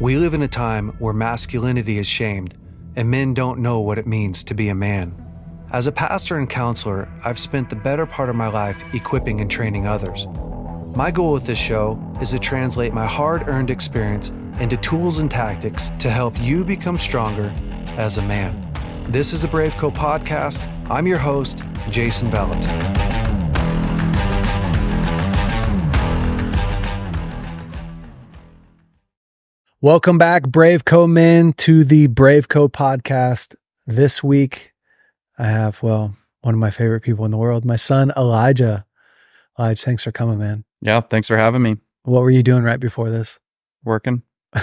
We live in a time where masculinity is shamed and men don't know what it means to be a man. As a pastor and counselor, I've spent the better part of my life equipping and training others. My goal with this show is to translate my hard earned experience into tools and tactics to help you become stronger as a man. This is the Brave Co podcast. I'm your host, Jason Vallotton. Welcome back, Brave Co men, to the Brave Co podcast. This week, I have, well, one of my favorite people in the world, my son, Elijah. Elijah, thanks for coming, man. Yeah, thanks for having me. What were you doing right before this? Working.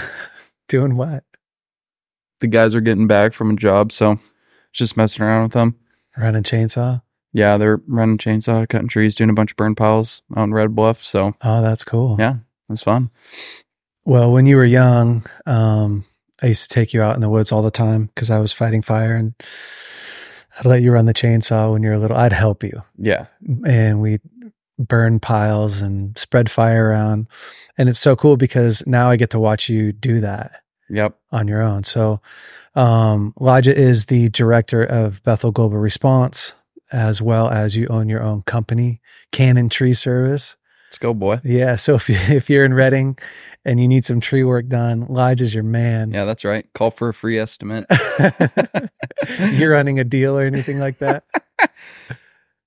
doing what? The guys are getting back from a job, so just messing around with them. Running chainsaw? Yeah, they're running chainsaw, cutting trees, doing a bunch of burn piles out in Red Bluff. So, oh, that's cool. Yeah, it's fun. Well, when you were young, um, I used to take you out in the woods all the time because I was fighting fire and I'd let you run the chainsaw when you were little. I'd help you. Yeah. And we'd burn piles and spread fire around. And it's so cool because now I get to watch you do that. Yep. On your own. So, um, is the director of Bethel Global Response, as well as you own your own company, Cannon Tree Service. Let's go, boy. Yeah. So if you, if you're in Redding and you need some tree work done, Lige is your man. Yeah, that's right. Call for a free estimate. you're running a deal or anything like that?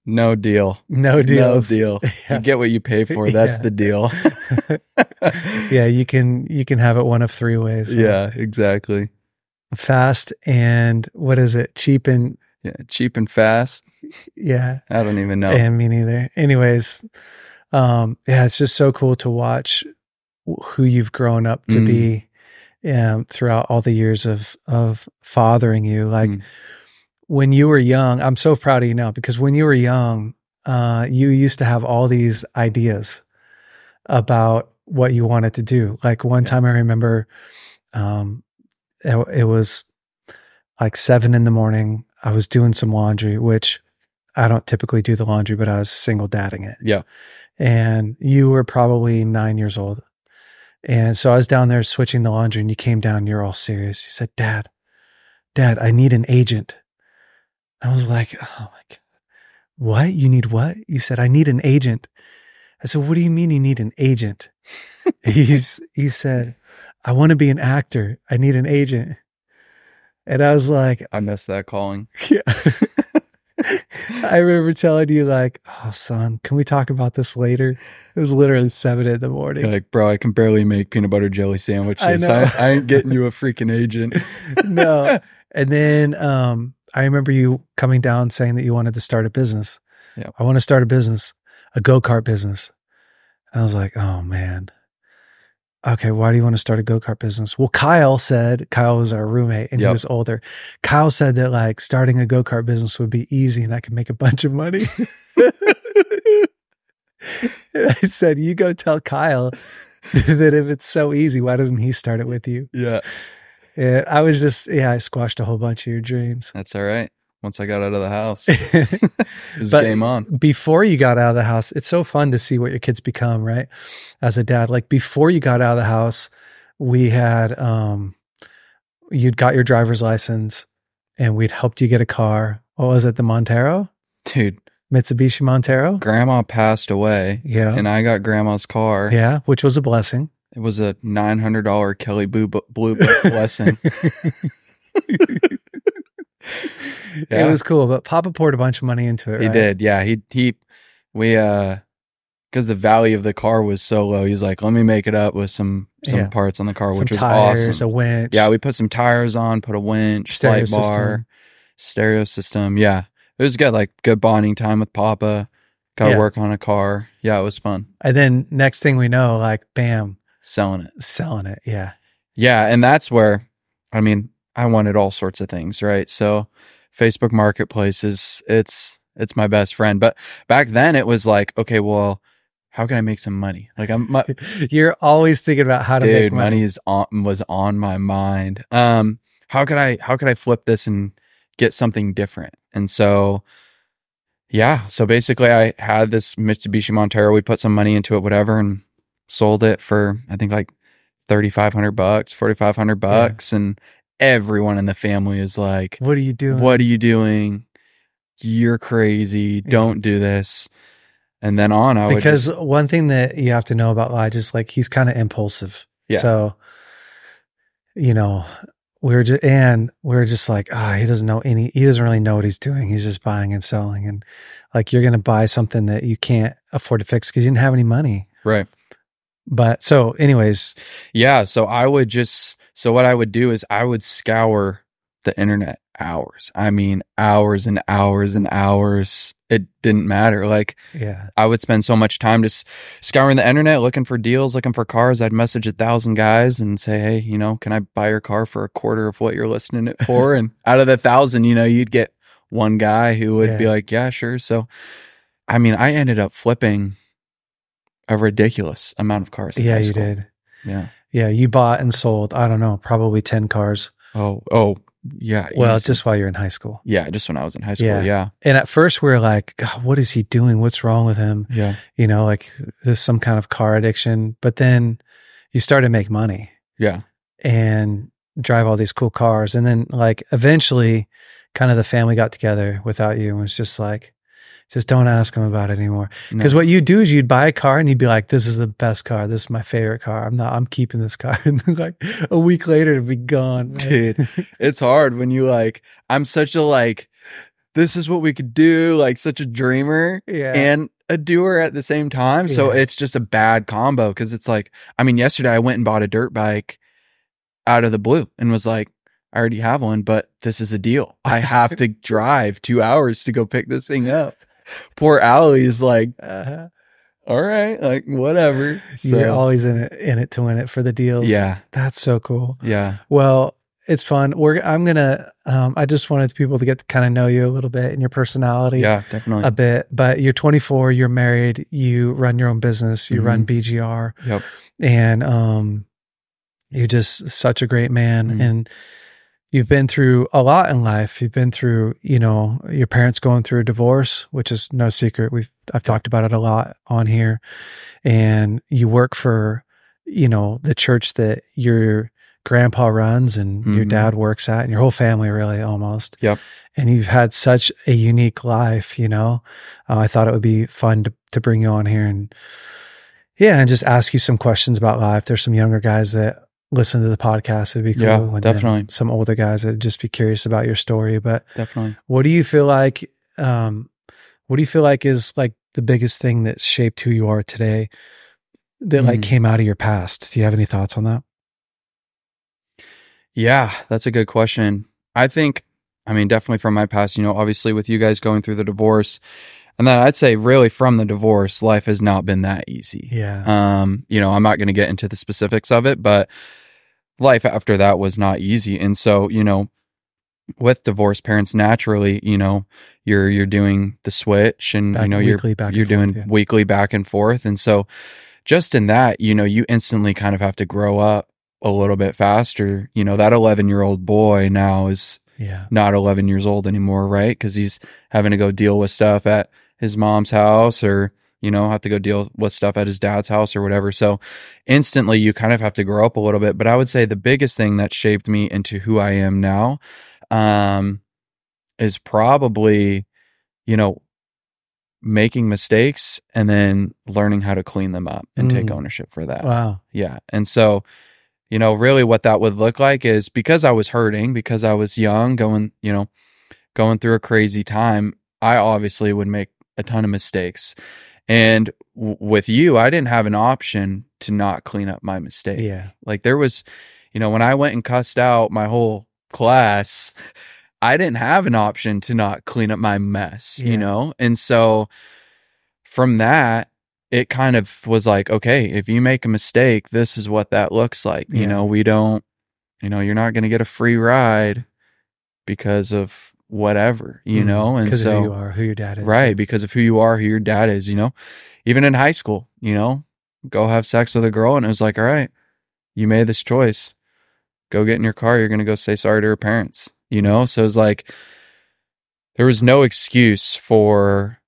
No deal. No deal. No deal. Yeah. You get what you pay for. That's yeah. the deal. yeah, you can you can have it one of three ways. Yeah, exactly. Fast and what is it? Cheap and yeah, cheap and fast. Yeah. I don't even know. And me neither. Anyways, um, yeah, it's just so cool to watch who you've grown up to mm. be um, throughout all the years of of fathering you. Like mm. when you were young, I'm so proud of you now because when you were young, uh, you used to have all these ideas about what you wanted to do. Like one yeah. time, I remember, um, it, it was like seven in the morning. I was doing some laundry, which I don't typically do the laundry, but I was single dadding it. Yeah and you were probably nine years old. And so I was down there switching the laundry and you came down you're all serious. You said, Dad, Dad, I need an agent. I was like, Oh my God. What? You need what? You said, I need an agent. I said, What do you mean you need an agent? He's he said, I want to be an actor. I need an agent. And I was like, I missed that calling. Yeah. I remember telling you like, "Oh, son, can we talk about this later?" It was literally seven in the morning. You're like, bro, I can barely make peanut butter jelly sandwiches. I, I, I ain't getting you a freaking agent. no. And then um, I remember you coming down saying that you wanted to start a business. Yeah. I want to start a business, a go kart business. And I was like, oh man, okay, why do you want to start a go kart business? Well, Kyle said, Kyle was our roommate and yep. he was older. Kyle said that like starting a go kart business would be easy and I could make a bunch of money. I said, you go tell Kyle that if it's so easy, why doesn't he start it with you? Yeah. Yeah. I was just, yeah, I squashed a whole bunch of your dreams. That's all right once I got out of the house. it was game on. Before you got out of the house, it's so fun to see what your kids become, right? As a dad. Like before you got out of the house, we had um you'd got your driver's license and we'd helped you get a car. What was it, the Montero? Dude. Mitsubishi Montero? Grandma passed away. Yeah. And I got grandma's car. Yeah, which was a blessing. It was a $900 Kelley Blue Book blessing. yeah. It was cool, but Papa poured a bunch of money into it. He right? did. Yeah. He, he, we, uh, because the value of the car was so low, he's like, "Let me make it up with some some yeah. parts on the car, some which was tires, awesome." A winch. Yeah, we put some tires on, put a winch, stereo light bar, system. stereo system. Yeah, it was good. Like good bonding time with Papa. Got to yeah. work on a car. Yeah, it was fun. And then next thing we know, like bam, selling it, selling it. Yeah, yeah, and that's where, I mean, I wanted all sorts of things, right? So Facebook Marketplace is it's it's my best friend. But back then it was like, okay, well, how can I make some money? Like I'm my, You're always thinking about how to dude, make money. money is on was on my mind. Um how could I how could I flip this and get something different? And so yeah, so basically I had this Mitsubishi Montero, we put some money into it whatever and sold it for I think like 3,500 bucks, 4,500 bucks. And everyone in the family is like, What are you doing? what are you doing? You're crazy. Don't do this. And then on, I would because just- one thing that you have to know about Lige is like he's kind of impulsive. Yeah. So, you know, we are just and we are just like, ah, he doesn't know any. He doesn't really know what he's doing. He's just buying and selling, and like you're gonna buy something that you can't afford to fix because you didn't have any money. right. But so, anyways, Yeah. So I would just, so what I would do is I would scour the internet hours. I mean, hours and hours and hours. It didn't matter. Like yeah, I would spend so much time just scouring the internet, looking for deals, looking for cars. I'd message a thousand guys and say, Hey, you know, can I buy your car for a quarter of what you're listing it for? and out of the thousand, you know, you'd get one guy who would be like, yeah, sure. So, I mean, I ended up flipping a ridiculous amount of cars. yeah, you did. Yeah. Yeah, you bought and sold. I don't know, probably ten cars. Oh, oh, yeah. Well, easy. just while you're in high school. yeah, just when I was in high school. Yeah. Yeah, And at first, we are like, God, what is he doing? What's wrong with him? yeah, you know, like there's some kind of car addiction. But then you start to make money yeah, and drive all these cool cars. And then like eventually kind of the family got together without you and was just like, just don't ask them about it anymore. No. Because what you do is you'd buy a car and you'd be like, this is the best car. This is my favorite car. I'm not, I'm keeping this car. And then like a week later it'd be gone. Dude. it's hard when you like. I'm such a like. This is what we could do. Like such a dreamer. yeah. and a doer at the same time. So Yeah. it's just a bad combo because it's like, I mean, yesterday I went and bought a dirt bike out of the blue and was like, I already have one, but this is a deal. I have to drive two hours to go pick this thing up. Poor Allie's like, uh, all right, like whatever. you're always in it, in it to win it for the deals. yeah, That's so cool. yeah, Well, it's fun. We're I'm gonna um I just wanted people to get to kind of know you a little bit and your personality yeah, definitely. a bit. But you're 24, you're married, you run your own business, you run BGR, Yep. and um you're just such a great man Mhm. and you've been through a lot in life. You've been through, you know, your parents going through a divorce, which is no secret. We've I've talked about it a lot on here. And you work for, you know, the church that your grandpa runs and your Mhm. dad works at and your whole family really almost. Yep. And you've had such a unique life, you know. Uh, I thought it would be fun to to bring you on here and yeah, and just ask you some questions about life. There's some younger guys that listen to the podcast. It'd be cool. Yeah, And definitely. Some older guys that just be curious about your story. But definitely. what do you feel like? Um, what do you feel like is like the biggest thing that shaped who you are today? That like Hmm. came out of your past. Do you have any thoughts on that? Yeah, that's a good question. I think, I mean, definitely from my past, you know, obviously with you guys going through the divorce, and then I'd say really from the divorce, life has not been that easy. Yeah. Um, you know, I'm not going to get into the specifics of it, but life after that was not easy. And so, you know, with divorced parents, naturally, you know, you're you're doing the switch, and Back- you know, you're back you're forth, doing yeah. weekly back and forth, and so just in that, you know, you instantly kind of have to grow up a little bit faster. You know, that 11 year old boy now is Yeah. not 11 years old anymore, right? Because he's having to go deal with stuff at his mom's house or, you know, have to go deal with stuff at his dad's house or whatever. So instantly you kind of have to grow up a little bit. But I would say the biggest thing that shaped me into who I am now um, is probably, you know, making mistakes and then learning how to clean them up and take Mm. ownership for that. Wow. Yeah. And so, you know, really what that would look like is because I was hurting, because I was young, going, you know, going through a crazy time, I obviously would make a ton of mistakes. And w- with you, I didn't have an option to not clean up my mistake. Yeah. Like there was, you know, when I went and cussed out my whole class, I didn't have an option to not clean up my mess, Yeah. you know? And so from that, it kind of was like, okay, if you make a mistake, this is what that looks like. Yeah. You know, we don't, you know, you're not going to get a free ride because of whatever, you Mm. know? And because so, of who you are, who your dad is. right, because of who you are, who your dad is, you know? Even in high school, you know, go have sex with a girl and it was like, all right, you made this choice. Go get in your car. You're going to go say sorry to her parents, you know? So it's like, there was no excuse for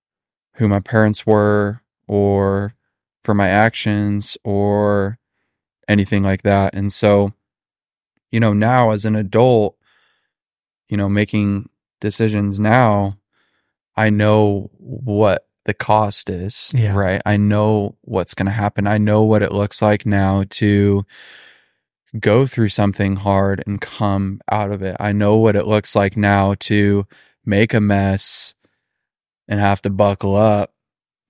who my parents were or for my actions or anything like that. And so, you know, now as an adult, you know, making decisions now, I know what the cost is, Yeah. right? I know what's going to happen. I know what it looks like now to go through something hard and come out of it. I know what it looks like now to make a mess and have to buckle up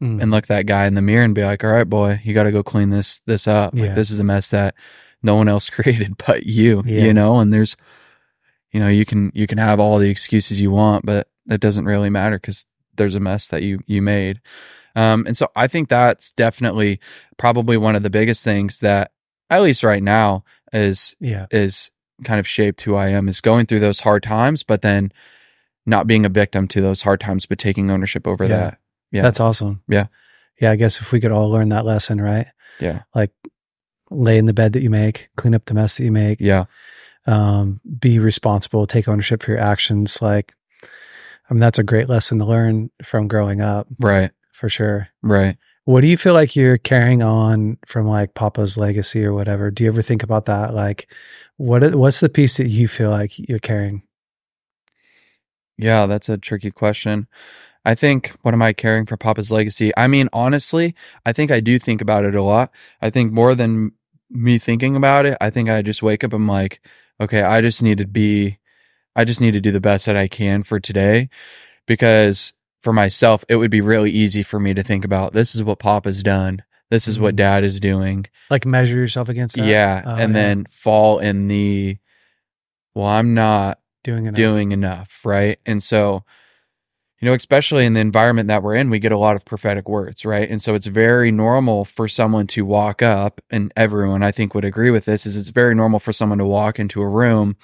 Mm. and look that guy in the mirror and be like, "All right, boy, you got to go clean this this up. Yeah. Like this is a mess that no one else created but you, Yeah. you know." And there's you know, you can you can have all the excuses you want, but it doesn't really matter cuz there's a mess that you you made. Um and so I think that's definitely probably one of the biggest things that at least right now is yeah. is kind of shaped who I am is going through those hard times, but then not being a victim to those hard times, but taking ownership over Yeah. that. Yeah. That's awesome. Yeah. Yeah. I guess if we could all learn that lesson, right? Yeah. Like lay in the bed that you make, clean up the mess that you make, Yeah. Um, be responsible, take ownership for your actions. Like, I mean, that's a great lesson to learn from growing up Right. for sure. Right. What do you feel like you're carrying on from like Papa's legacy or whatever? Do you ever think about that? Like, what what's the piece that you feel like you're carrying? Yeah, that's a tricky question. I think, what am I carrying for Papa's legacy? I mean, honestly, I think I do think about it a lot. I think more than me thinking about it, I think I just wake up, I'm like, okay, I just need to be, I just need to do the best that I can for today. Because for myself, it would be really easy for me to think about this is what Papa's done. This is what Mhm. dad is doing. Like measure yourself against that? Yeah. Oh, and yeah. then fall in the, well, I'm not doing it. doing enough, right? And so, you know, especially in the environment that we're in, we get a lot of prophetic words, right? And so it's very normal for someone to walk up, and everyone I think would agree with this, is it's very normal for someone to walk into a room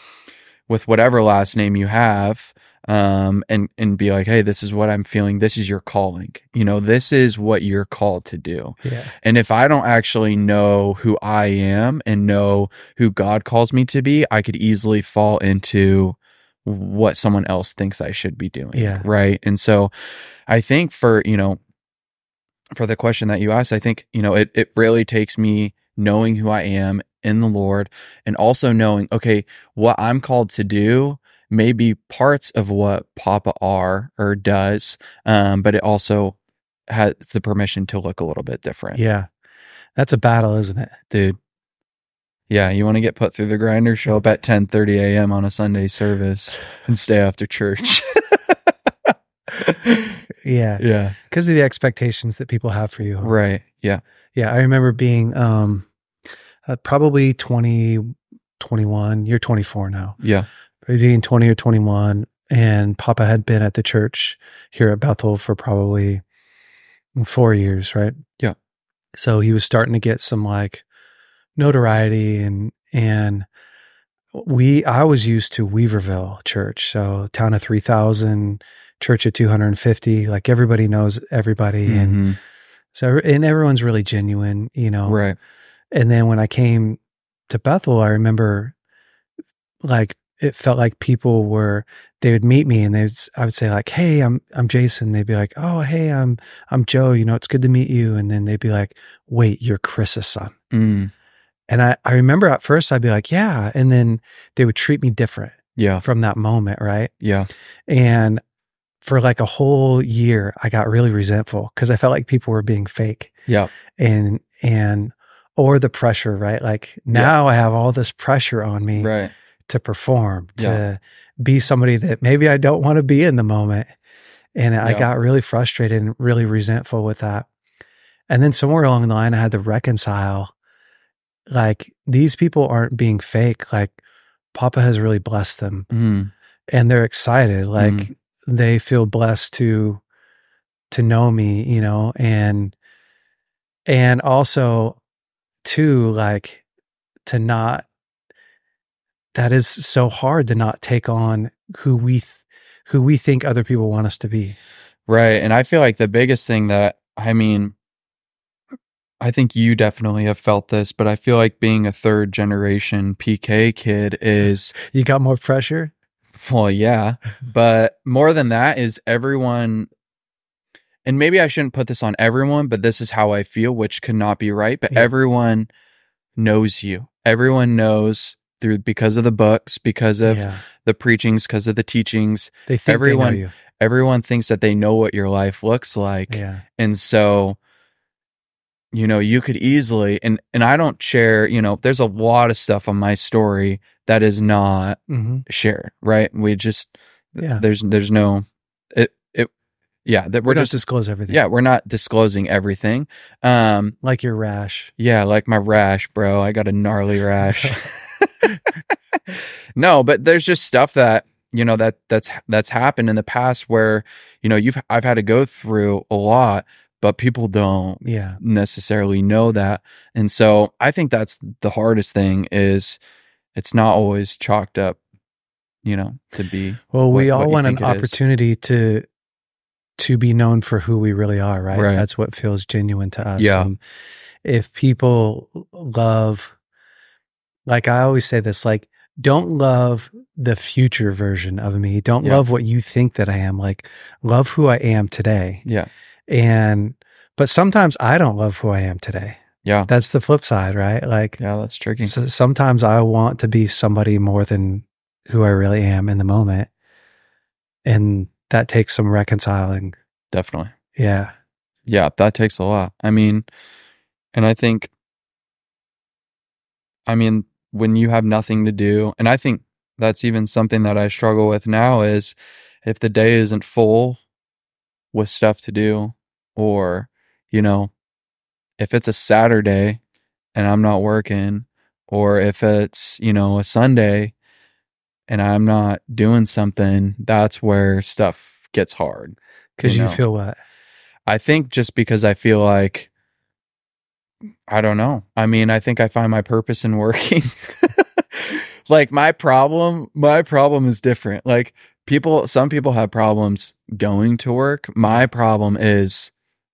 with whatever last name you have, um, and and be like, hey, this is what I'm feeling. This is your calling. You know, this is what you're called to do. Yeah. And if I don't actually know who I am and know who God calls me to be, I could easily fall into what someone else thinks I should be doing. Yeah. Right. And so I think for, you know, for the question that you asked, I think, you know, it, it really takes me knowing who I am in the Lord and also knowing, okay, what I'm called to do may be parts of what Papa are or does, um, but it also has the permission to look a little bit different Yeah. That's a battle, isn't it? dude. Yeah, you want to get put through the grinder? Show up at ten thirty a.m. on a Sunday service and stay after church. Yeah. yeah, Because of the expectations that people have for you. right. Yeah, Yeah. I remember being um uh, probably 20, 21. You're 24 now. yeah, Being 20 or 21. And Papa had been at the church here at Bethel for probably four years, right? Yeah. So he was starting to get some like notoriety and, and we, I was used to Weaverville church. So town of 3000, church of 250, like everybody knows everybody. And Mhm. so, and everyone's really genuine, you know? right. And then when I came to Bethel, I remember like it felt like people were they would meet me and they would, I would say like, "Hey, I'm I'm Jason." They'd be like, "Oh, hey, I'm I'm Joe. You know, it's good to meet you." And then they'd be like, "Wait, you're Kris's son." Mm, And I I remember at first I'd be like, "Yeah," and then they would treat me different yeah, from that moment, right? yeah, And for like a whole year, I got really resentful because I felt like people were being fake yeah, and and or the pressure, right? Like now I have all this pressure on me right. to perform, to Yeah. be somebody that maybe I don't want to be in the moment. And I got really frustrated and really resentful with that. And then somewhere along the line, I had to reconcile like these people aren't being fake. Like Papa has really blessed them Mm, and they're excited. Like Mhm. they feel blessed to to know me, you know, and and also too like to not that is so hard to not take on who we th- who we think other people want us to be. right. And I feel like the biggest thing that I mean, I think you definitely have felt this, but I feel like being a third generation PK kid is You got more pressure? Well, yeah, but more than that is everyone, and maybe I shouldn't put this on everyone, but this is how I feel, which could not be right. But Yeah. everyone knows you. Everyone knows through because of the books, because of yeah. the preachings, because of the teachings. They think everyone- they Everyone thinks that they know what your life looks like. Yeah. And so, you know, you could easily and and I don't share, you know, there's a lot of stuff on my story that is not hmm shared, right? We just Yeah. there's there's no it it yeah, that We we're don't just disclose everything. yeah, we're not disclosing everything. Um Like your rash. yeah, like my rash, bro. I got a gnarly rash. no, but there's just stuff that you know that that's that's happened in the past where you know you've I've had to go through a lot, but people don't Yeah. necessarily know that, and so I think that's the hardest thing is it's not always chalked up, you know, to be Well, we what- all what want an it is. opportunity to to be known for who we really are, right? Right. That's what feels genuine to us. Yeah. Um, if people love, like I always say this, like don't love the future version of me. Don't Yeah. love what you think that I am. Like love who I am today. yeah And but sometimes I don't love who I am today. yeah That's the flip side, right? Like yeah that's tricky. so sometimes I want to be somebody more than who I really am in the moment. And that takes some reconciling. Definitely. Yeah. Yeah, that takes a lot. I mean, and I think, I mean, when you have nothing to do, and I think that's even something that I struggle with now is if the day isn't full with stuff to do, or, you know, if it's a Saturday and I'm not working, or if it's, you know, a Sunday and I'm not doing something, that's where stuff gets hard. Cause You you, feel what? I think just because I feel like I don't know. I mean, I think I find my purpose in working. like my problem, my problem is different. Like people some people have problems going to work. My problem is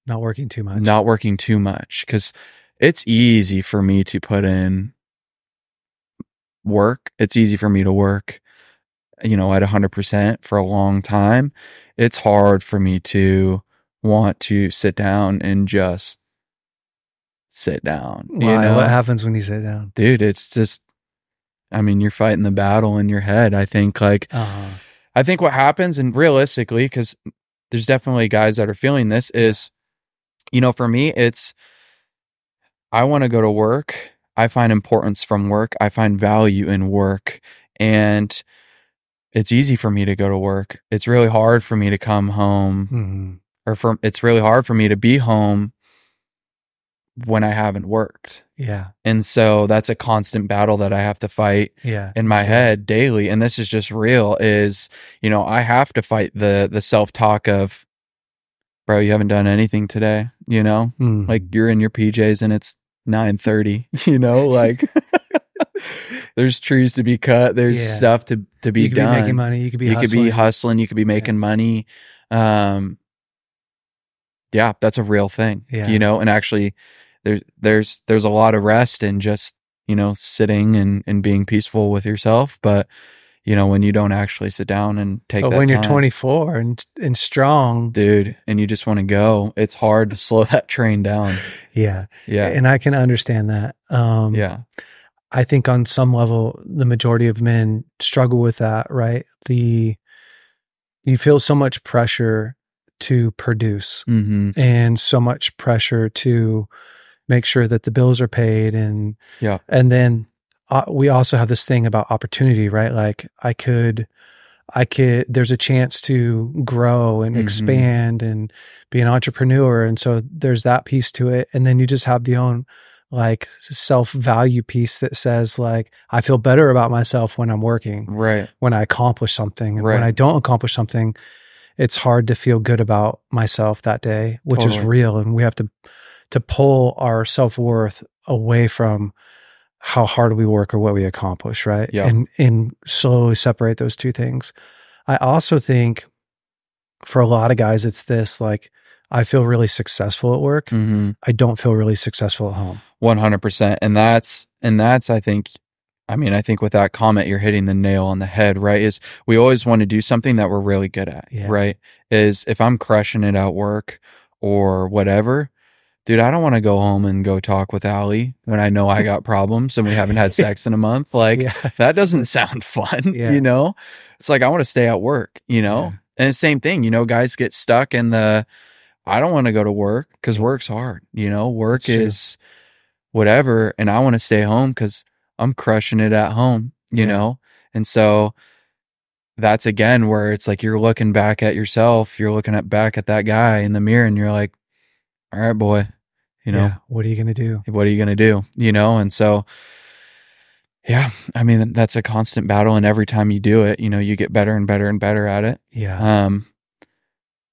Not working too much. not working too much cuz it's easy for me to put in work. It's easy for me to work you know at 100% for a long time. It's hard for me to want to sit down and just sit down. Why? You know, What happens when you sit down? dude, it's just, I mean, you're fighting the battle in your head. I think, like, Uh, I think what happens, and realistically, because there's definitely guys that are feeling this, is, you know, for me, it's, I want to go to work. I find importance from work. I find value in work. And it's easy for me to go to work. It's really hard for me to come home mhm. or for it's really hard for me to be home when I haven't worked. Yeah. And so that's a constant battle that I have to fight Yeah. in my head daily and this is just real is, you know, I have to fight the the self-talk of bro, you haven't done anything today, you know? Mhm. Like you're in your PJs and it's 9:30, you know, like there's trees to be cut, there's Yeah. stuff to to be done. you could done be making money. You could be you could be hustling. hustling you could be making money um yeah that's a real thing Yeah. you know and actually there's there's there's a lot of rest in just you know sitting and and being peaceful with yourself but you know when you don't actually sit down and take But when you're time, 24 and and strong, dude and you just want to go it's hard to slow that train down yeah. yeah And I can understand that. Um, yeah I think on some level, the majority of men struggle with that, right? The, you feel so much pressure to produce mm-hmm and so much pressure to make sure that the bills are paid and, Yeah. And then uh, we also have this thing about opportunity, right? Like I could, I could, there's a chance to grow and Mhm. expand and be an entrepreneur. And so there's that piece to it. And then you just have the own like self value piece that says like, I feel better about myself when I'm working, right when I accomplish something. And when I don't accomplish something, it's hard to feel good about myself that day, which is real. And we have to, to pull our self worth away from how hard we work or what we accomplish, right? Yeah. And and slowly separate those two things. I also think for a lot of guys, it's this like I feel really successful at work. mm-hmm I don't feel really successful at home. One hundred percent, and that's and that's I think. I mean, I think with that comment, you're hitting the nail on the head. Right? Is we always want to do something that we're really good at. Yeah. Right? Is if I'm crushing it at work or whatever, dude, I don't want to go home and go talk with Allie when I know I got problems and we haven't had sex in a month. Like yeah. that doesn't sound fun, Yeah. you know? It's like I want to stay at work, you know? Yeah. And the same thing, you know, guys get stuck in the I don't want to go to work because work's hard, you know? Work That's true. is whatever and I want to stay home because I'm crushing it at home, you know? And so that's again where it's like you're looking back at yourself, you're looking at back at that guy in the mirror and you're like, all right, boy, you know, Yeah. What are you going to do? what are you going to do? You know? And so, yeah, I mean, that's a constant battle. And every time you do it, you know, you get better and better and better at it. Yeah. Um,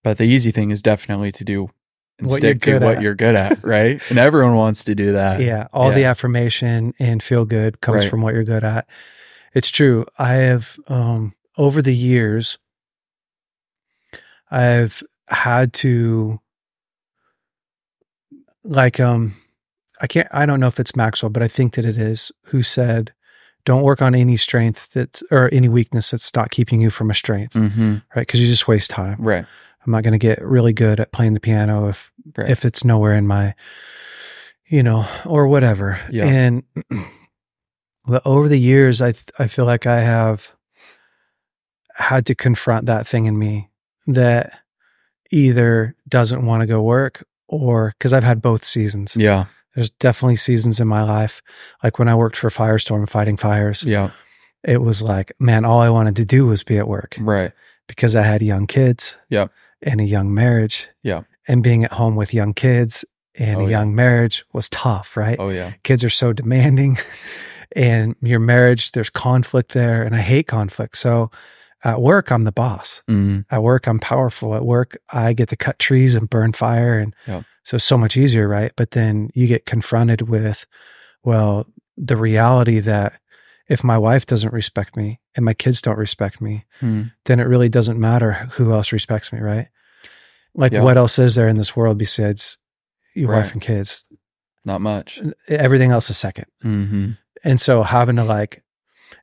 but the easy thing is definitely to do and What stick to what at. you're good at, right? and everyone wants to do that. yeah. All the affirmation and feel good comes Right. from what you're good at. It's true. I have, um, over the years, I've had to, like, um, I can't, I don't know if it's Maxwell, but I think that it is, who said, don't work on any strength that's, or any weakness that's not keeping you from a strength, hmm right? Because you just waste time. Right. I'm not going to get really good at playing the piano if Right. if it's nowhere in my, you know, or whatever. Yeah. And but over the years, I I feel like I have had to confront that thing in me that either doesn't want to go work or because I've had both seasons. yeah. There's definitely seasons in my life, like when I worked for Firestorm fighting fires. Yeah. It was like, man, all I wanted to do was be at work Right. because I had young kids. Yeah. And a young marriage. Yeah. And being at home with young kids and Oh, a yeah. young marriage was tough, right? Oh, yeah. Kids are so demanding and your marriage, there's conflict there. And I hate conflict. So at work, I'm the boss. Mm, At work, I'm powerful. At work, I get to cut trees and burn fire. And Yeah. so it's so much easier, right? But then you get confronted with, well, the reality that if my wife doesn't respect me and my kids don't respect me, mm, then it really doesn't matter who else respects me, right? Like, Yeah. what else is there in this world besides your wife and kids? not much. Everything else is second. hmm And so, having to like,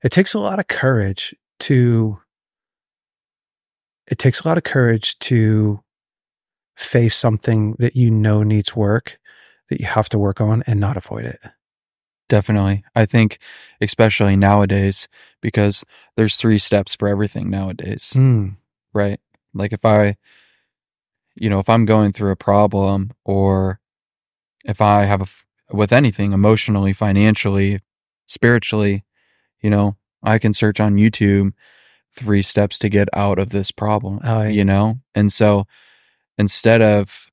it takes a lot of courage to, it takes a lot of courage to face something that you know needs work, that you have to work on and not avoid it. Definitely. I think, especially nowadays, because there's three steps for everything nowadays, Mm, right? Like if I, you know, if I'm going through a problem or if I have a, with anything emotionally, financially, spiritually, you know, I can search on YouTube three steps to get out of this problem, Oh, yeah. you know? And so instead of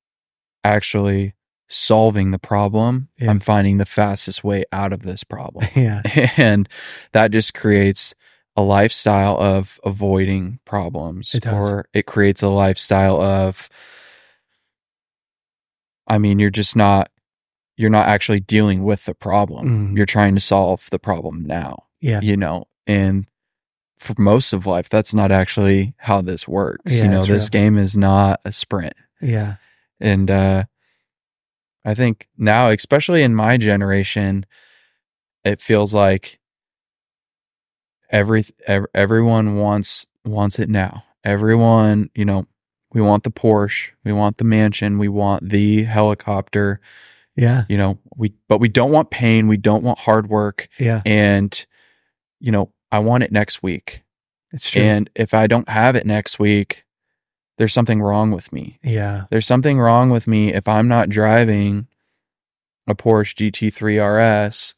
actually solving the problem, Yeah. I'm finding the fastest way out of this problem. yeah. and that just creates a lifestyle of avoiding problems It does. or it creates a lifestyle of i mean you're just not you're not actually dealing with the problem Mhm. you're trying to solve the problem now Yeah. you know and for most of life that's not actually how this works Yeah, you know this real. game is not a sprint Yeah. and uh i think now especially in my generation it feels like every, ev- everyone wants wants it now everyone you know we want the porsche we want the mansion we want the helicopter Yeah. you know we but we don't want pain we don't want hard work Yeah. and you know i want it next week It's true. and if i don't have it next week there's something wrong with me yeah. there's something wrong with me if I'm not driving a Porsche GT3 RS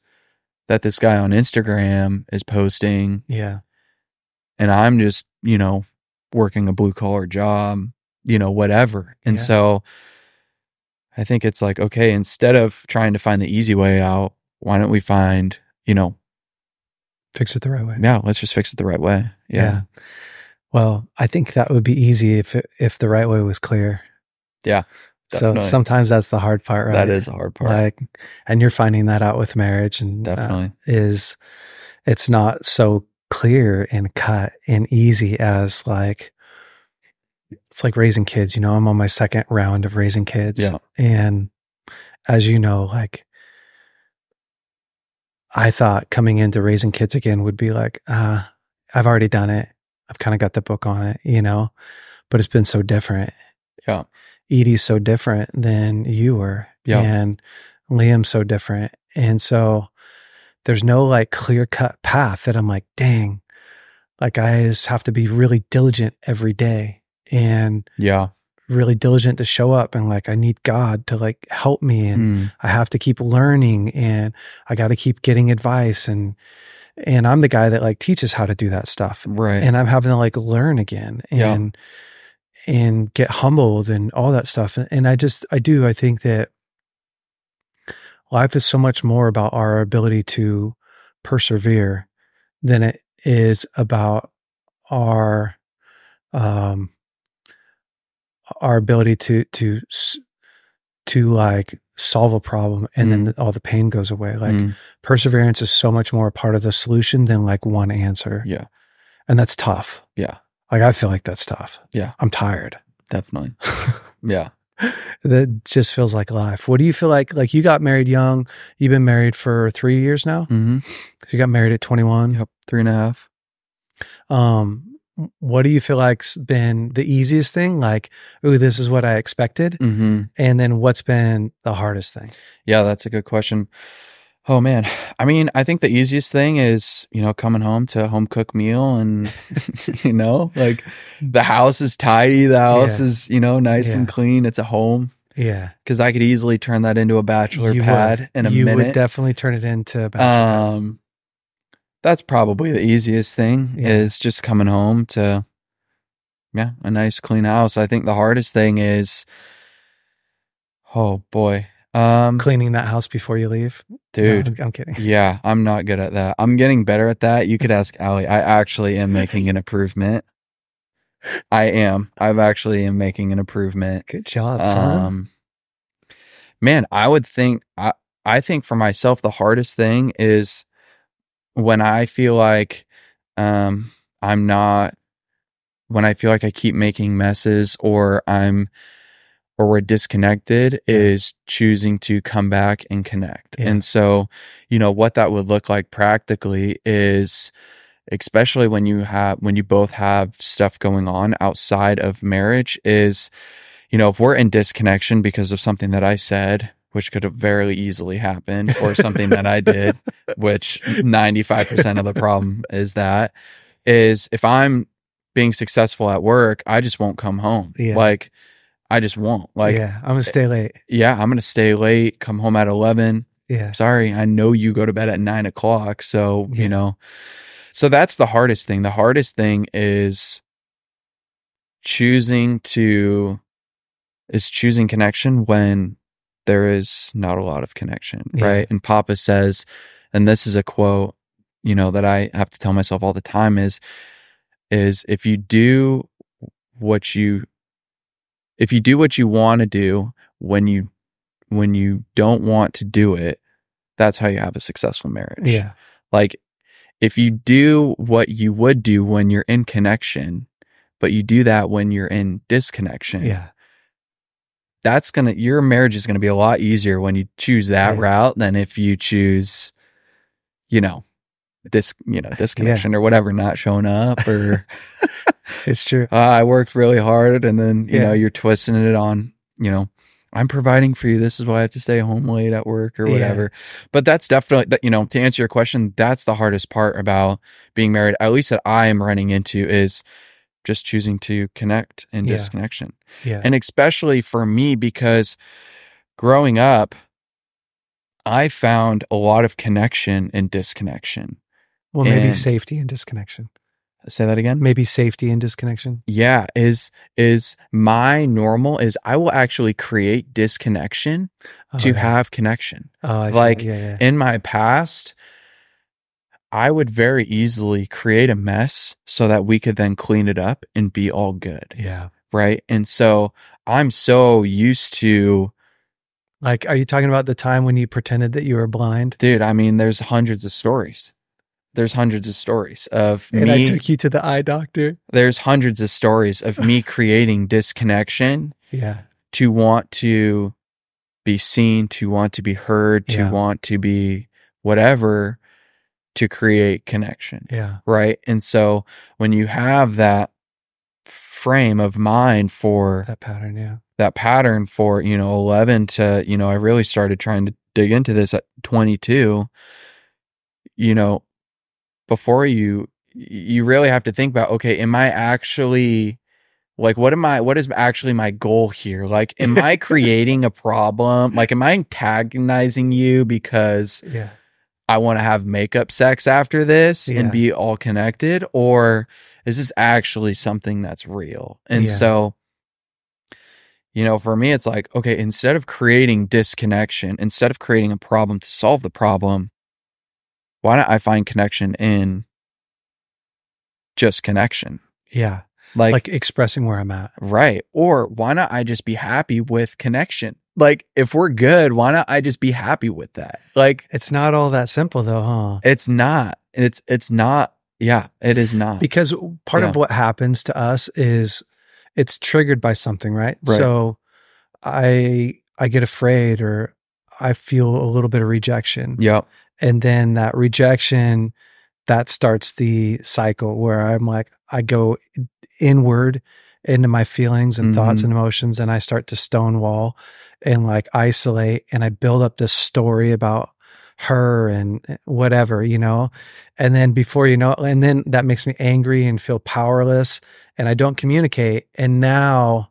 that this guy on Instagram is posting Yeah. and I'm just, you know, working a blue collar job, you know, whatever. And Yeah. so I think it's like, okay, instead of trying to find the easy way out, why don't we find, you know, Fix it the right way. yeah, let's just fix it the right way. Yeah. Well, I think that would be easy if it, if the right way was clear. Yeah, So sometimes that's the hard part, right? That is a hard part. Like, and you're finding that out with marriage, and uh, Definitely. is it's not so clear and cut and easy as like it's like raising kids. You know, I'm on my second round of raising kids, Yeah. and as you know, like I thought coming into raising kids again would be like, uh, I've already done it. I've kind of got the book on it, you know, but it's been so different. Yeah. Edie's so different than you were. Yeah. And Liam's so different. And so there's no like clear cut path that I'm like, dang, like I just have to be really diligent every day and Yeah. Really diligent to show up and like I need God to like help me and Mm. I have to keep learning and I got to keep getting advice and and I'm the guy that like teaches how to do that stuff Right. and I'm having to like learn again Yeah. and and get humbled and all that stuff. And I just I do I think that life is so much more about our ability to persevere than it is about our um our ability to to to like solve a problem and then all the pain goes away like Mm. perseverance is so much more a part of the solution than like one answer Yeah. and that's tough Yeah. like I feel like that's tough. Yeah. I'm tired. Definitely. Yeah. that just feels like life. What do you feel like? Like you got married young. You've been married for three years now. Mm-hmm. So you got married at 21. Yep. Three and a half. Um, what do you feel like's been the easiest thing? Like, ooh, this is what I expected. Mm-hmm. And then what's been the hardest thing? Yeah, that's a good question. Oh man. I mean, I think the easiest thing is, you know, coming home to a home cooked meal and you know, like the house is tidy, the house Yeah. is, you know, nice and clean. It's a home. Yeah. Cause I could easily turn that into a bachelor You pad would. in a you would minute. definitely turn it into a bachelor um that's probably the easiest thing Yeah. is just coming home to yeah, a nice clean house. I think the hardest thing is oh boy. Um cleaning that house before you leave. No, dude. I'm, I'm kidding. Yeah, I'm not good at that. I'm getting better at that. You could ask Allie I actually am making an improvement. I am. I've actually am making an improvement. Good job, son. Um, man, I would think I I think for myself the hardest thing is when I feel like um I'm not when I feel like I keep making messes or I'm or we're disconnected Yeah. is choosing to come back and connect. Yeah. And so, you know, what that would look like practically is especially when you have when you both have stuff going on outside of marriage is you know, if we're in disconnection because of something that I said, which could have very easily happened, or something that I did, which 95% of the problem is that, is if I'm being successful at work, I just won't come home. Yeah. Like, I just won't. Like, yeah. I'm gonna eh, stay late. Yeah, I'm going to stay late, come home at 11. Yeah. Sorry, I know you go to bed at nine o'clock. So, Yeah. you know, so that's the hardest thing. The hardest thing is choosing to, is choosing connection when there is not a lot of connection. Yeah. Right. And Papa says, and this is a quote, you know, that I have to tell myself all the time is, is if you do what you, if you do what you want to do when you, when you don't want to do it, that's how you have a successful marriage. Yeah. Like if you do what you would do when you're in connection, but you do that when you're in disconnection, Yeah. That's gonna your marriage is gonna be a lot easier when you choose that Yeah. route than if you choose, you know, this you know this disconnection or whatever, not showing up or It's true. uh, I worked really hard and then you Yeah. know you're twisting it on you know I'm providing for you. This is why I have to stay home late at work or Yeah. whatever. But that's definitely that you know to answer your question, that's the hardest part about being married. At least that I am running into is just choosing to connect and Yeah. disconnection Yeah. and especially for me because growing up i found a lot of connection and disconnection well, maybe and- safety and disconnection. say that again Maybe safety and disconnection. yeah is is my normal is i will actually create disconnection Oh, to yeah. have connection Oh, I like, yeah, yeah. in my past i would very easily create a mess so that we could then clean it up and be all good yeah. right and so i'm so used to Like, are you talking about the time when you pretended that you were blind? Dude, I mean, there's hundreds of stories. There's hundreds of stories of And me. I took you to the eye doctor. there's hundreds of stories of me creating disconnection Yeah. to want to be seen, to want to be heard, to Yeah. want to be whatever to create connection. Yeah. Right. And so when you have that frame of mind for That pattern, yeah. that pattern for, you know, 11 to, you know, I really started trying to dig into this at 22. You know, before you, you really have to think about, okay, am I actually like what am i what is actually my goal here like am i creating a problem like am i antagonizing you because Yeah. I want to have makeup sex after this Yeah. and be all connected or is this actually something that's real and Yeah. so you know for me it's like okay instead of creating disconnection instead of creating a problem to solve the problem why don't i find connection in just connection Yeah. like Like, expressing where I'm at. Right. Or why not I just be happy with connection? Like if we're good, why not I just be happy with that? Like It's not all that simple though, huh? it's not. It's it's not. Yeah, it is not. Because part Yeah. of what happens to us is it's triggered by something, right? Right. So I I get afraid or I feel a little bit of rejection. Yep. And then that rejection that starts the cycle where I'm like I go inward into my feelings and thoughts Mhm. and emotions and I start to stonewall and like isolate and I build up this story about her and eh, whatever, you know. And then before you know and then that makes me angry and feel powerless and I don't communicate and now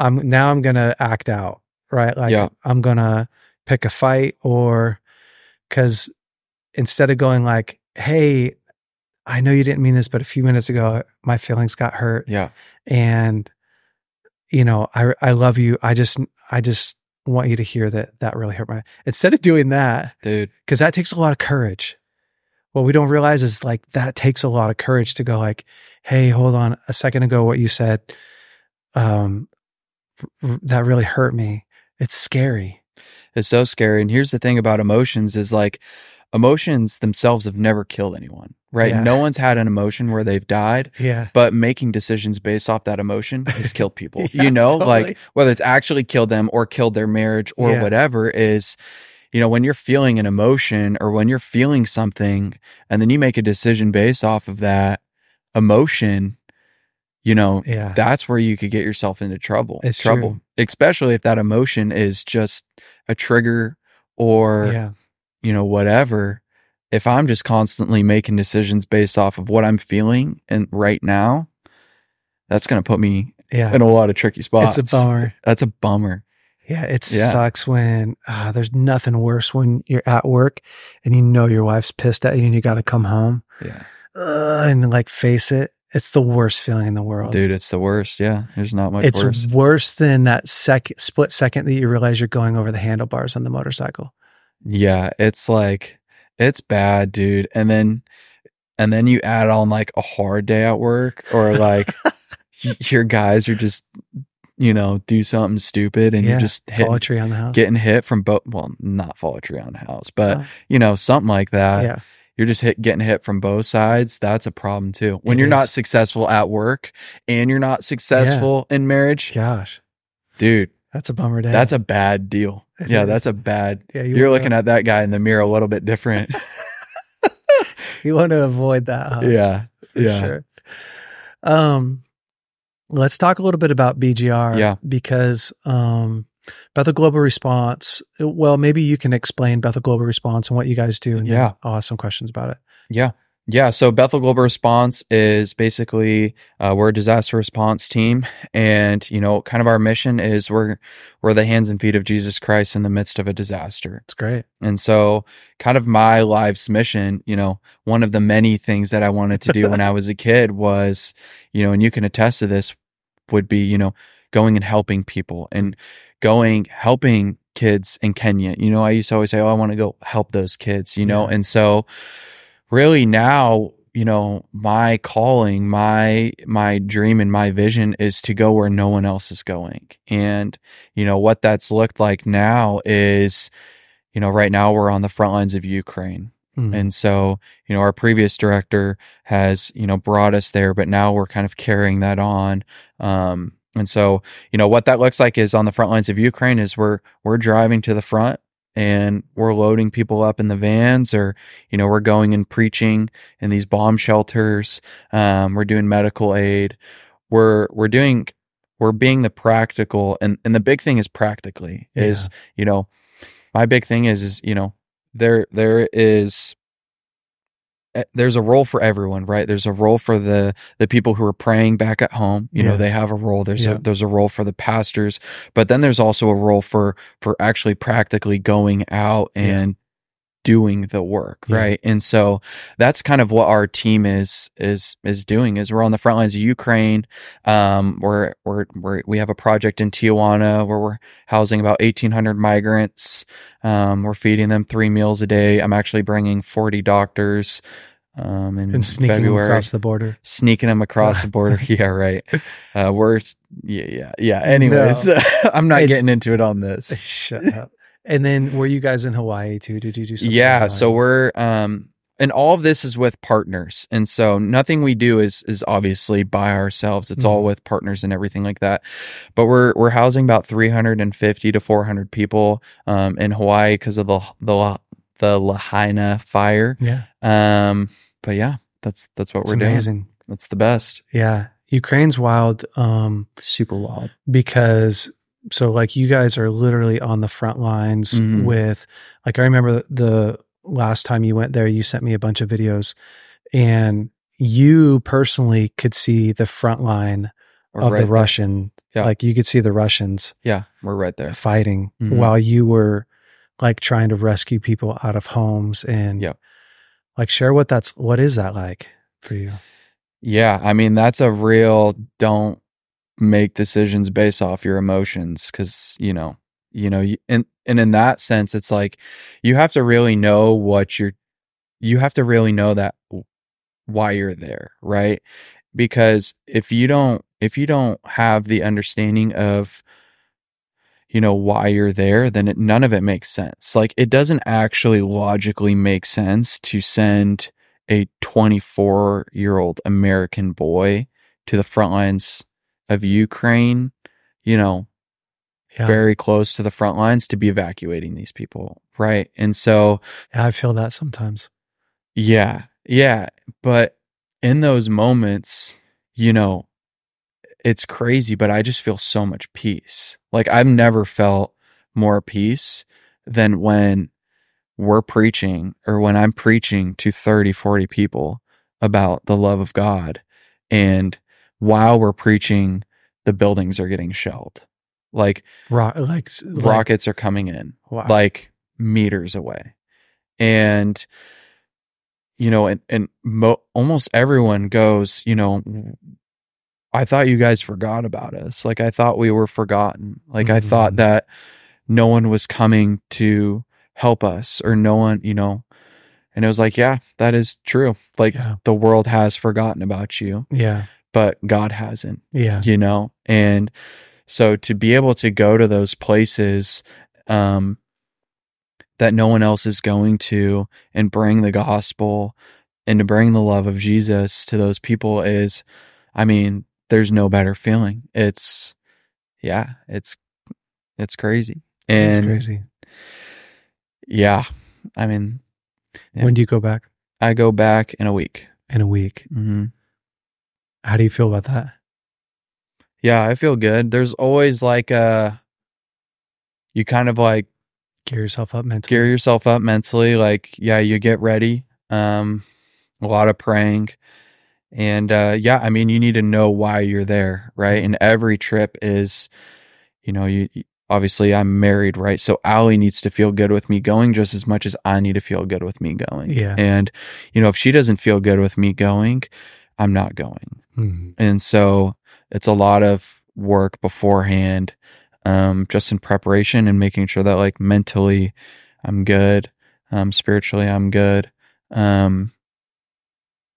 I'm now I'm going to act out, right? Like Yeah. I'm going to pick a fight or cuz instead of going like, "Hey, I know you didn't mean this, but a few minutes ago my feelings got hurt Yeah. and you know, I I love you. I just I just want you to hear that that really hurt my instead of doing that Dude. because that takes a lot of courage. What we don't realize is like that takes a lot of courage to go like, hey, hold on a second ago, what you said, um, that really hurt me. It's scary. It's so scary. And here's the thing about emotions is like emotions themselves have never killed anyone. Right? Yeah. No one's had an emotion where they've died. Yeah. but making decisions based off that emotion has killed people. Yeah, you know, totally. like whether it's actually killed them or killed their marriage or Yeah. whatever is, you know, when you're feeling an emotion or when you're feeling something and then you make a decision based off of that emotion, you know, Yeah. that's where you could get yourself into trouble. It's trouble. true. Especially if that emotion is just a trigger or, yeah. You know, whatever. If I'm just constantly making decisions based off of what I'm feeling and right now, that's going to put me Yeah. in a lot of tricky spots. It's a bummer. That's a bummer. Yeah, it Yeah. sucks when uh, there's nothing worse when you're at work and you know your wife's pissed at you and you got to come home Yeah. uh, and like face it. It's the worst feeling in the world. Dude, it's the worst. Yeah. There's not much it's worse. worse than that second split second that you realize you're going over the handlebars on the motorcycle. Yeah. It's like, it's bad, dude. And then, and then you add on like a hard day at work or like your guys are just, you know, do something stupid and Yeah, you're just Fall a tree on the house. getting hit from both, well, not fall a tree on the house, but Oh, you know, something like that. yeah, you're just hit, getting hit from both sides. That's a problem too. When It you're not successful at work and you're not successful in marriage, gosh, dude, that's a bummer day. that's a bad deal. It yeah, is. that's a bad. yeah. You are looking at that guy in the mirror a little bit different. you want to avoid that. Huh? yeah, yeah. sure. Um, let's talk a little bit about BGR. Yeah. because um, Bethel Global Response. Well, maybe you can explain Bethel Global Response and what you guys do. And Yeah. some questions about it. Yeah. Yeah. So Bethel Global Response is basically uh, we're a disaster response team, and you know, kind of our mission is we're we're the hands and feet of Jesus Christ in the midst of a disaster. It's great. And so, kind of my life's mission, you know, one of the many things that I wanted to do when I was a kid was, you know, and you can attest to this, would be, you know, going and helping people and going, helping kids in Kenya. You know, I used to always say, Oh, I want to go help those kids, you know? Yeah. And so, really now, you know, my calling, my, my dream and my vision is to go where no one else is going. And, you know, what that's looked like now is, you know, right now we're on the front lines of Ukraine. Mm. And so, you know, our previous director has, you know, brought us there, but now we're kind of carrying that on. Um, and so, you know, what that looks like is on the front lines of Ukraine is we're, we're driving to the front and we're loading people up in the vans or, you know, we're going and preaching in these bomb shelters. Um, we're doing medical aid we're we're doing we're being the practical and and the big thing is practically is you know my big thing is is you know there there is Eh, there's a role for everyone right there's a role for the the people who are praying back at home you Yeah. know they have a role there's Yeah. a there's a role for the pastors but then there's also a role for for actually practically going out and doing the work Yeah. right? And so that's kind of what our team is is is doing is we're on the front lines of ukraine. Um we're we're, we're we have a project in tijuana where we're housing about 1800 migrants. Um we're feeding them three meals a day. I'm actually bringing 40 doctors um in and sneaking february. across the border. sneaking them across the border. Yeah right. Uh we're yeah yeah yeah. Anyways i'm not It- getting into it on this. Shut up. And then were you guys in Hawaii too? Did you do something? yeah so we're um and all of this is with partners and so nothing we do is is obviously by ourselves it's all Mhm. with partners and everything like that but we're we're housing about 350 to 400 people um in hawaii because of the the the lahaina fire yeah, um but yeah that's that's what we're doing amazing. that's the best Yeah, Ukraine's wild. Um, super wild because so like you guys are literally on the front lines Mhm. with like I remember the last time you went there you sent me a bunch of videos and you personally could see the front line We're of right the. Russian Yeah. like you could see the Russians yeah we're right there fighting Mhm. while you were like trying to rescue people out of homes and yeah like share what that's what is that like for you Yeah, I mean that's a real don't make decisions based off your emotions cuz you know, you know, and and in that sense it's like you have to really know what you're you have to really know that why you're there, right? Because if you don't if you don't have the understanding of you know why you're there then it, none of it makes sense like it doesn't actually logically make sense to send a 24 year old American boy to the front lines of Ukraine, you know, yeah very close to the front lines to be evacuating these people. Right. And so, yeah i feel that sometimes yeah, yeah. But in those moments, you know, it's crazy, but I just feel so much peace. Like I've never felt more peace than when we're preaching or when I'm preaching to 30, 40 people about the love of God. And while we're preaching, the buildings are getting shelled. Like rock like, like rockets are coming in wow. like meters away. And, you know, and, and mo- almost everyone goes, you know, I thought you guys forgot about us. Like I thought we were forgotten. Like I thought Mhm. that no one was coming to help us or no one, you know. And it was like, yeah, that is true. Like yeah the world has forgotten about you, yeah but God hasn't yeah. you know? And so to be able to go to those places um that no one else is going to and bring the gospel and to bring the love of Jesus to those people is I mean there's no better feeling. It's yeah it's it's crazy. It's crazy. Yeah I mean Yeah. when do you go back? I go back in a week. In a week. Hmm how do you feel about that? Yeah I feel good. There's always like a you kind of like gear yourself up mentally. Gear yourself up mentally like yeah you get ready um a lot of praying and uh yeah i mean you need to know why you're there right? And every trip is you know you obviously i'm married right? So Allie needs to feel good with me going just as much as i need to feel good with me going. Yeah. and you know if she doesn't feel good with me going i'm not going Mhm. and so it's a lot of work beforehand, um, just in preparation and making sure that like mentally I'm good, um, spiritually I'm good. Um,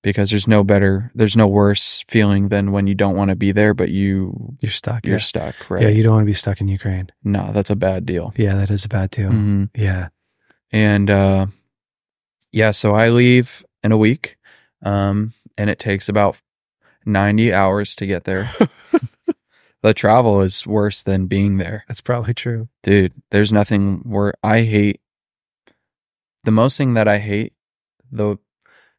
because there's no better, there's no worse feeling than when you don't want to be there, but you, you're stuck you're yeah. stuck, right? yeah you don't want to be stuck in ukraine no, that's a bad deal. yeah that is a bad deal hmm yeah And, uh, yeah, so I leave in a week, um, and it takes about 90 hours to get there. the travel is worse than being there. that's probably true dude there's nothing where i hate the most thing that i hate the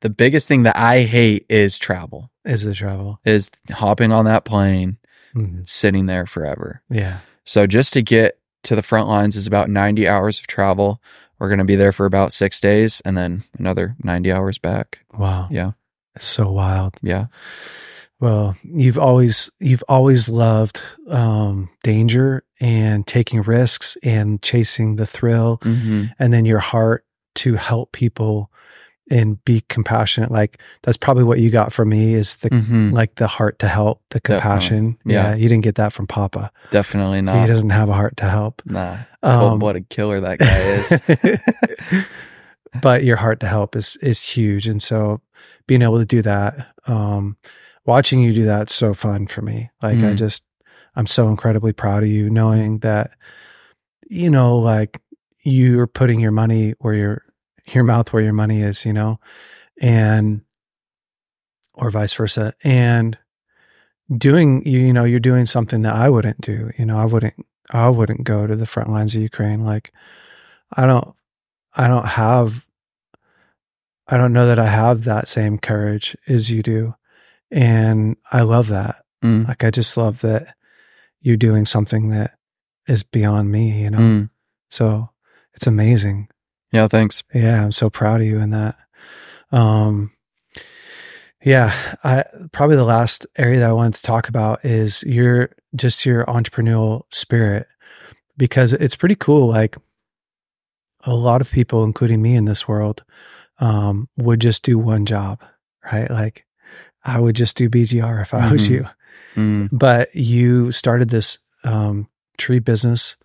the biggest thing that i hate is travel Is the travel. is hopping on that plane, Mhm. sitting there forever. Yeah. So just to get to the front lines is about 90 hours of travel. We're going to be there for about six days and then another 90 hours back. Wow. Yeah. It's so wild. Yeah. Well, you've always you've always loved um, danger and taking risks and chasing the thrill, hmm and then your heart to help people and be compassionate. Like that's probably what you got from me is the hmm like the heart to help, the compassion. Yeah. you didn't get that from Papa. Definitely not. he doesn't have a heart to help. Nah. Um, Cold blooded killer that guy is. but your heart to help is is huge, and so being able to do that, um, watching you do that, is so fun for me. Like I Mm. just, I'm so incredibly proud of you, knowing that, you know, like you're putting your money where your your mouth where your money is, you know, and or vice versa, and doing you you know you're doing something that I wouldn't do. You know, I wouldn't I wouldn't go to the front lines of Ukraine. Like I don't I don't have I don't know that I have that same courage as you do. And I love that. Mm. Like I just love that you're doing something that is beyond me, you know. Mm. So it's amazing. Yeah. Thanks. Yeah, I'm so proud of you in that. Um yeah, I probably the last area that I wanted to talk about is your just your entrepreneurial spirit because it's pretty cool like a lot of people including me in this world um would just do one job, right? Like I would just do BGR if I was Mhm. you Mm. but you started this um, tree business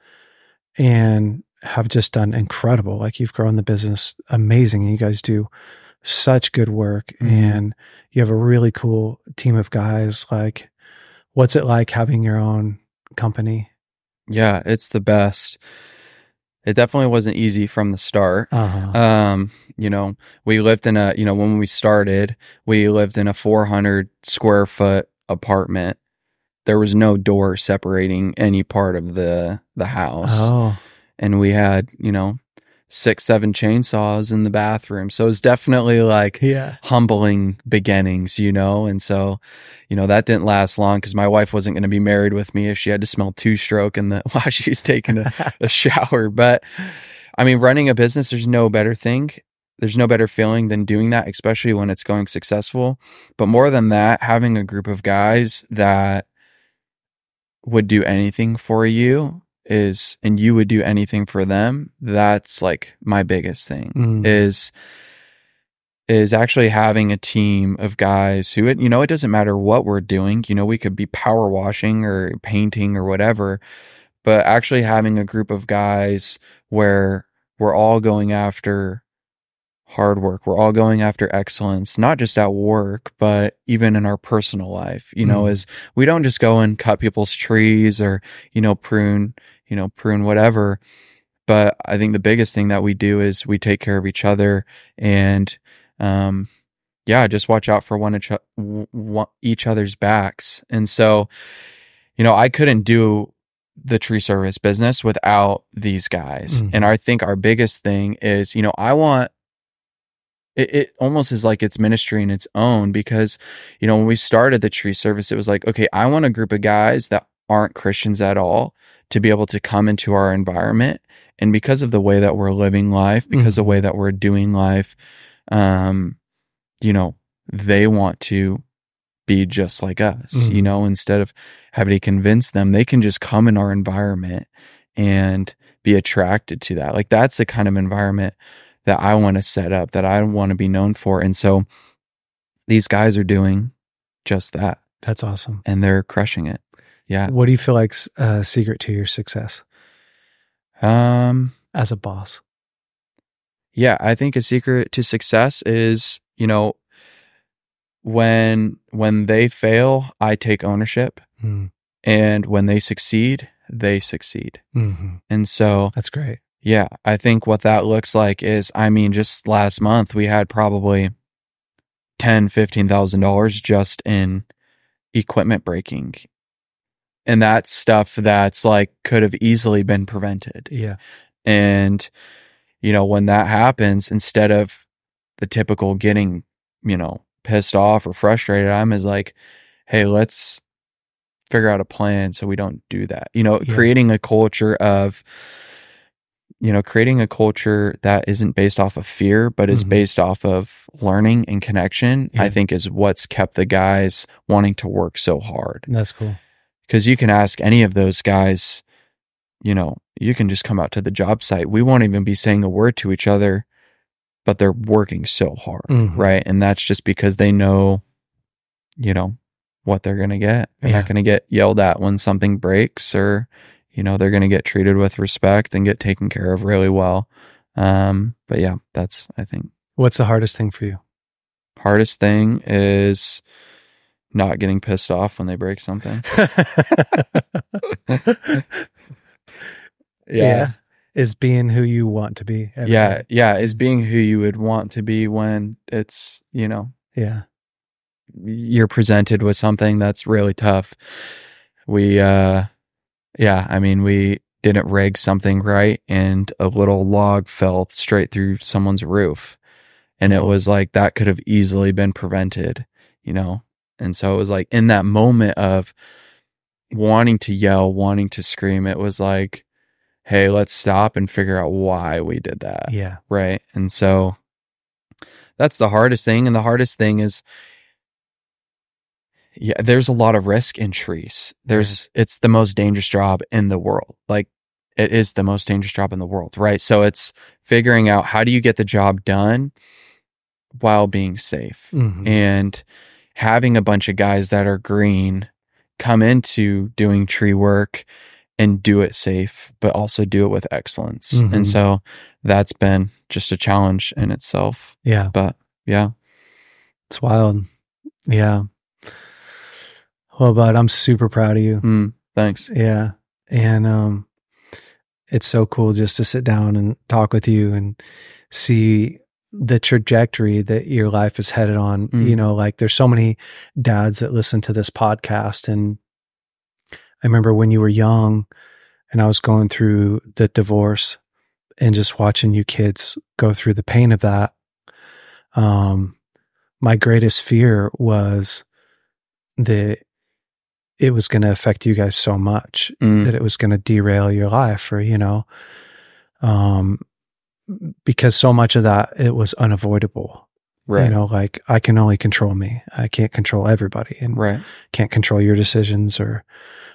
and have just done incredible. Like you've grown the business amazing, and you guys do such good work, Mhm. and you have a really cool team of guys. Like, what's it like having your own company? Yeah. It's the best. It definitely wasn't easy from the start. Uh-huh. Um, you know, we lived in a, you know, when we started, we lived in a 400 square foot apartment. There was no door separating any part of the the house, oh, and we had, you know, six, seven chainsaws in the bathroom. So it was definitely like yeah. humbling beginnings, you know? And so, you know, that didn't last long because my wife wasn't going to be married with me if she had to smell two stroke in the while she was taking a, a shower. But I mean, running a business, there's no better thing. There's no better feeling than doing that, especially when it's going successful. But more than that, having a group of guys that would do anything for you is, and you would do anything for them. That's like my biggest thing Mm. is is actually having a team of guys who it you know it doesn't matter what we're doing you know we could be power washing or painting or whatever but actually having a group of guys where we're all going after hard work we're all going after excellence not just at work but even in our personal life you know Mm. is we don't just go and cut people's trees or you know prune you know prune whatever. But i think the biggest thing that we do is we take care of each other and um yeah just watch out for one each, each other's backs. And so you know i couldn't do the tree service business without these guys. Mhm. and i think our biggest thing is you know i want it, it almost is like it's ministry in its own because you know when we started the tree service it was like okay i want a group of guys that aren't christians at all to be able to come into our environment. And because of the way that we're living life because of the way that we're doing life um you know they want to be just like us you Mhm. know instead of having to convince them they can just come in our environment and be attracted to that. Like that's the kind of environment that I want to set up that I want to be known for. And so these guys are doing just that. That's awesome. and they're crushing it yeah What do you feel like's a secret to your success um as a boss? yeah i think a secret to success is you know when when they fail i take ownership Mm. and when they succeed they succeed hmm and so That's great. yeah i think what that looks like is i mean just last month we had probably ten fifteen thousand dollars just in equipment breaking and that's stuff that's like could have easily been prevented Yeah. And, you know, when that happens, instead of the typical getting, you know, pissed off or frustrated, I'm is like, hey, let's figure out a plan so we don't do that. You know, Yeah. creating a culture of, you know, creating a culture that isn't based off of fear, but is Mhm. based off of learning and connection, Yeah. I think is what's kept the guys wanting to work so hard. That's cool. Because you can ask any of those guys, you know, you can just come out to the job site. We won't even be saying a word to each other, but they're working so hard, Mhm. right? And that's just because they know, you know, what they're going to get. They're Yeah. not going to get yelled at when something breaks or, you know, they're going to get treated with respect and get taken care of really well. Um, but yeah, that's, I think, What's the hardest thing for you? hardest thing is not getting pissed off when they break something. Yeah. Is being who you want to be. every yeah day. yeah is being who you would want to be when it's you know Yeah. you're presented with something that's really tough we uh yeah i mean we didn't rig something right and a little log fell straight through someone's roof and it was like that could have easily been prevented you know and so it was like in that moment of wanting to yell wanting to scream it was like hey let's stop and figure out why we did that Yeah. Right. And so that's the hardest thing. And the hardest thing is, yeah, there's a lot of risk in trees. There's, it's the most dangerous job in the world. Like, it is the most dangerous job in the world. Right. So it's figuring out how do you get the job done while being safe Mhm. and having a bunch of guys that are green come into doing tree work and do it safe, but also do it with excellence. Mhm. And so that's been just a challenge in itself. Yeah. But yeah, It's wild. Yeah. Well, bud, I'm super proud of you. mm, thanks. Yeah. And um it's so cool just to sit down and talk with you and see the trajectory that your life is headed on. Mm. You know, like there's so many dads that listen to this podcast and I remember when you were young and I was going through the divorce and just watching you kids go through the pain of that. Um my greatest fear was that it was going to affect you guys so much Mm, that it was going to derail your life or you know um because so much of that it was unavoidable right. you know like i can only control me i can't control everybody and right. can't control your decisions or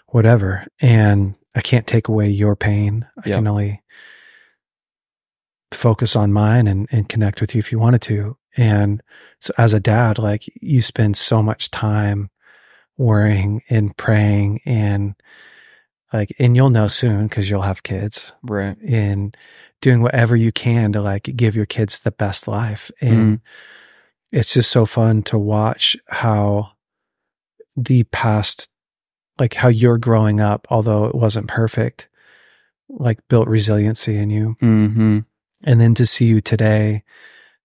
whatever and i can't take away your pain i Yeah. can only focus on mine and, and connect with you if you wanted to and so as a dad like you spend so much time worrying and praying and like and you'll know soon because you'll have kids Right. and doing whatever you can to like give your kids the best life and it's just so fun to watch how the past like how you're growing up although it wasn't perfect like built resiliency in you Mm-hmm. and then to see you today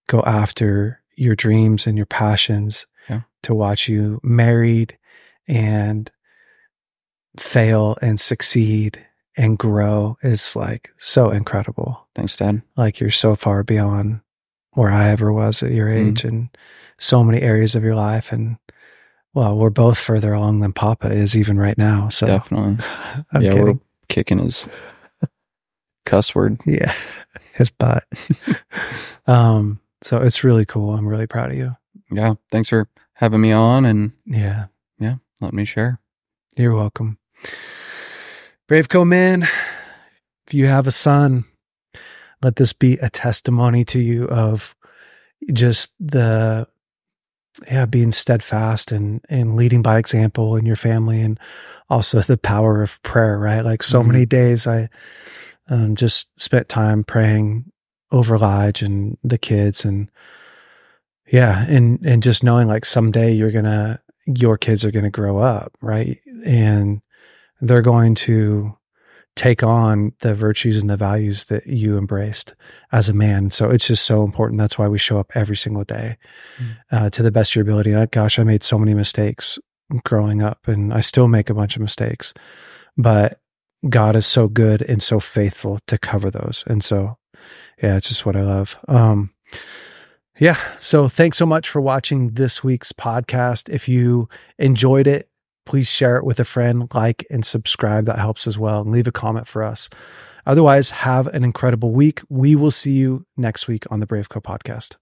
go after your dreams and your passions Yeah. to watch you married and fail and succeed and grow is like so incredible Thanks, Dad. like you're so far beyond where I ever was at your Mm. age and so many areas of your life. And well, we're both further along than Papa is even right now. So Definitely. I'm yeah, kidding. we're kicking his cuss word. Yeah. His butt. um, so it's really cool. I'm really proud of you. Yeah. Thanks for having me on and yeah. Yeah. let me share. You're welcome. BraveCo Man, if you have a son, let this be a testimony to you of just the yeah, being steadfast and and leading by example in your family and also the power of prayer, right? Like so Mhm. many days I um just spent time praying over Lige and the kids and yeah, and and just knowing like someday you're gonna your kids are gonna grow up, right? And they're going to take on the virtues and the values that you embraced as a man. So it's just so important. That's why we show up every single day Mm. uh, to the best of your ability. And gosh, I made so many mistakes growing up, and I still make a bunch of mistakes, but God is so good and so faithful to cover those. And so, yeah, it's just what I love. Um, Yeah. So thanks so much for watching this week's podcast. If you enjoyed it, please share it with a friend, like and subscribe. That helps as well. And leave a comment for us. Otherwise, have an incredible week. We will see you next week on the BraveCo podcast.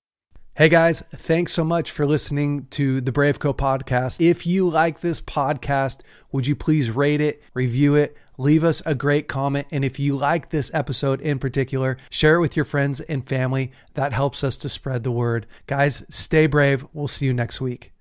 Hey guys, thanks so much for listening to the BraveCo podcast. If you like this podcast, would you please rate it, review it, leave us a great comment. And if you like this episode in particular, share it with your friends and family. That helps us to spread the word. Guys, stay brave. We'll see you next week.